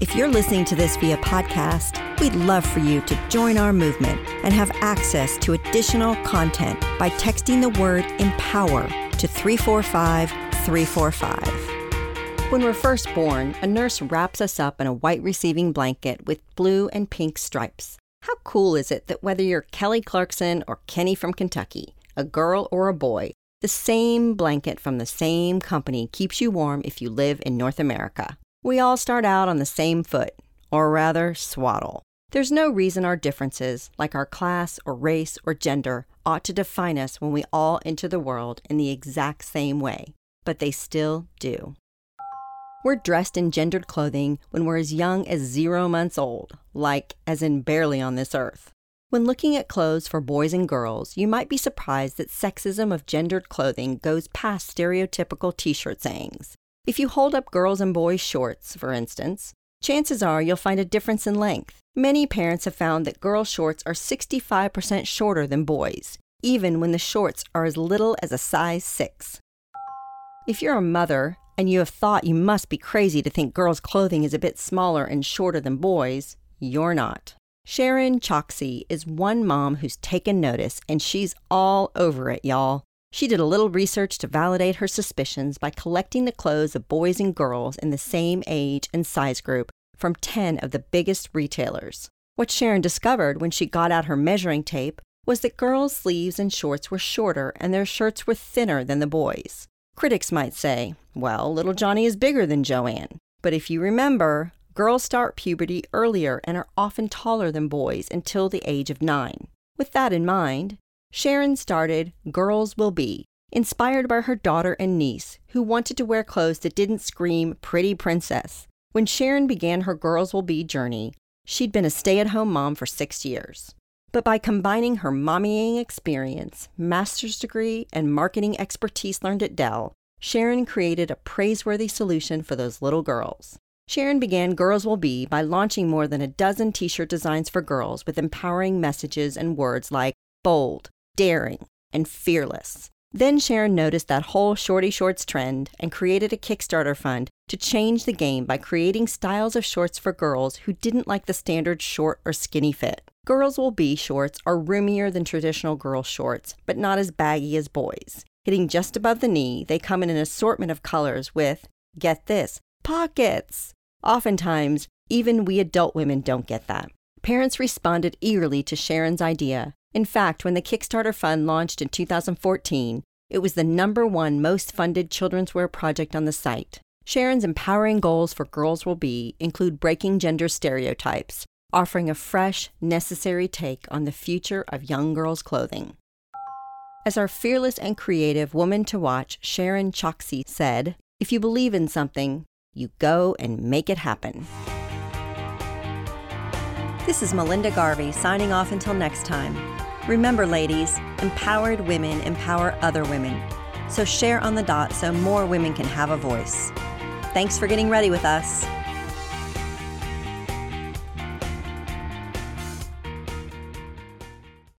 If you're listening to this via podcast, we'd love for you to join our movement and have access to additional content by texting the word empower to 345 345. When we're first born, a nurse wraps us up in a white receiving blanket with blue and pink stripes. How cool is it that whether you're Kelly Clarkson or Kenny from Kentucky, a girl or a boy, the same blanket from the same company keeps you warm if you live in North America? We all start out on the same foot, or rather, swaddle. There's no reason our differences, like our class or race or gender, ought to define us when we all enter the world in the exact same way, but they still do. We're dressed in gendered clothing when we're as young as zero months old, like as in barely on this earth. When looking at clothes for boys and girls, you might be surprised that sexism of gendered clothing goes past stereotypical t shirt sayings. If you hold up girls' and boys' shorts, for instance, chances are you'll find a difference in length. Many parents have found that girls' shorts are 65% shorter than boys, even when the shorts are as little as a size 6. If you're a mother and you have thought you must be crazy to think girls' clothing is a bit smaller and shorter than boys, you're not. Sharon Choksi is one mom who's taken notice, and she's all over it, y'all. She did a little research to validate her suspicions by collecting the clothes of boys and girls in the same age and size group from 10 of the biggest retailers. What Sharon discovered when she got out her measuring tape was that girls' sleeves and shorts were shorter and their shirts were thinner than the boys. Critics might say, well, little Johnny is bigger than Joanne. But if you remember, girls start puberty earlier and are often taller than boys until the age of nine. With that in mind, Sharon started Girls Will Be, inspired by her daughter and niece, who wanted to wear clothes that didn't scream pretty princess. When Sharon began her Girls Will Be journey, she'd been a stay at home mom for six years. But by combining her mommying experience, master's degree, and marketing expertise learned at Dell, Sharon created a praiseworthy solution for those little girls. Sharon began Girls Will Be by launching more than a dozen t shirt designs for girls with empowering messages and words like bold, daring, and fearless. Then Sharon noticed that whole shorty shorts trend and created a Kickstarter fund to change the game by creating styles of shorts for girls who didn't like the standard short or skinny fit. Girls Will Be shorts are roomier than traditional girl shorts, but not as baggy as boys. Hitting just above the knee, they come in an assortment of colors with, get this, pockets. Oftentimes, even we adult women don't get that. Parents responded eagerly to Sharon's idea, in fact, when the Kickstarter fund launched in 2014, it was the number one most funded children's wear project on the site. Sharon's empowering goals for Girls Will Be include breaking gender stereotypes, offering a fresh, necessary take on the future of young girls' clothing. As our fearless and creative woman to watch, Sharon Choksi, said, If you believe in something, you go and make it happen. This is Melinda Garvey signing off until next time. Remember, ladies, empowered women empower other women. So share on the dot so more women can have a voice. Thanks for getting ready with us.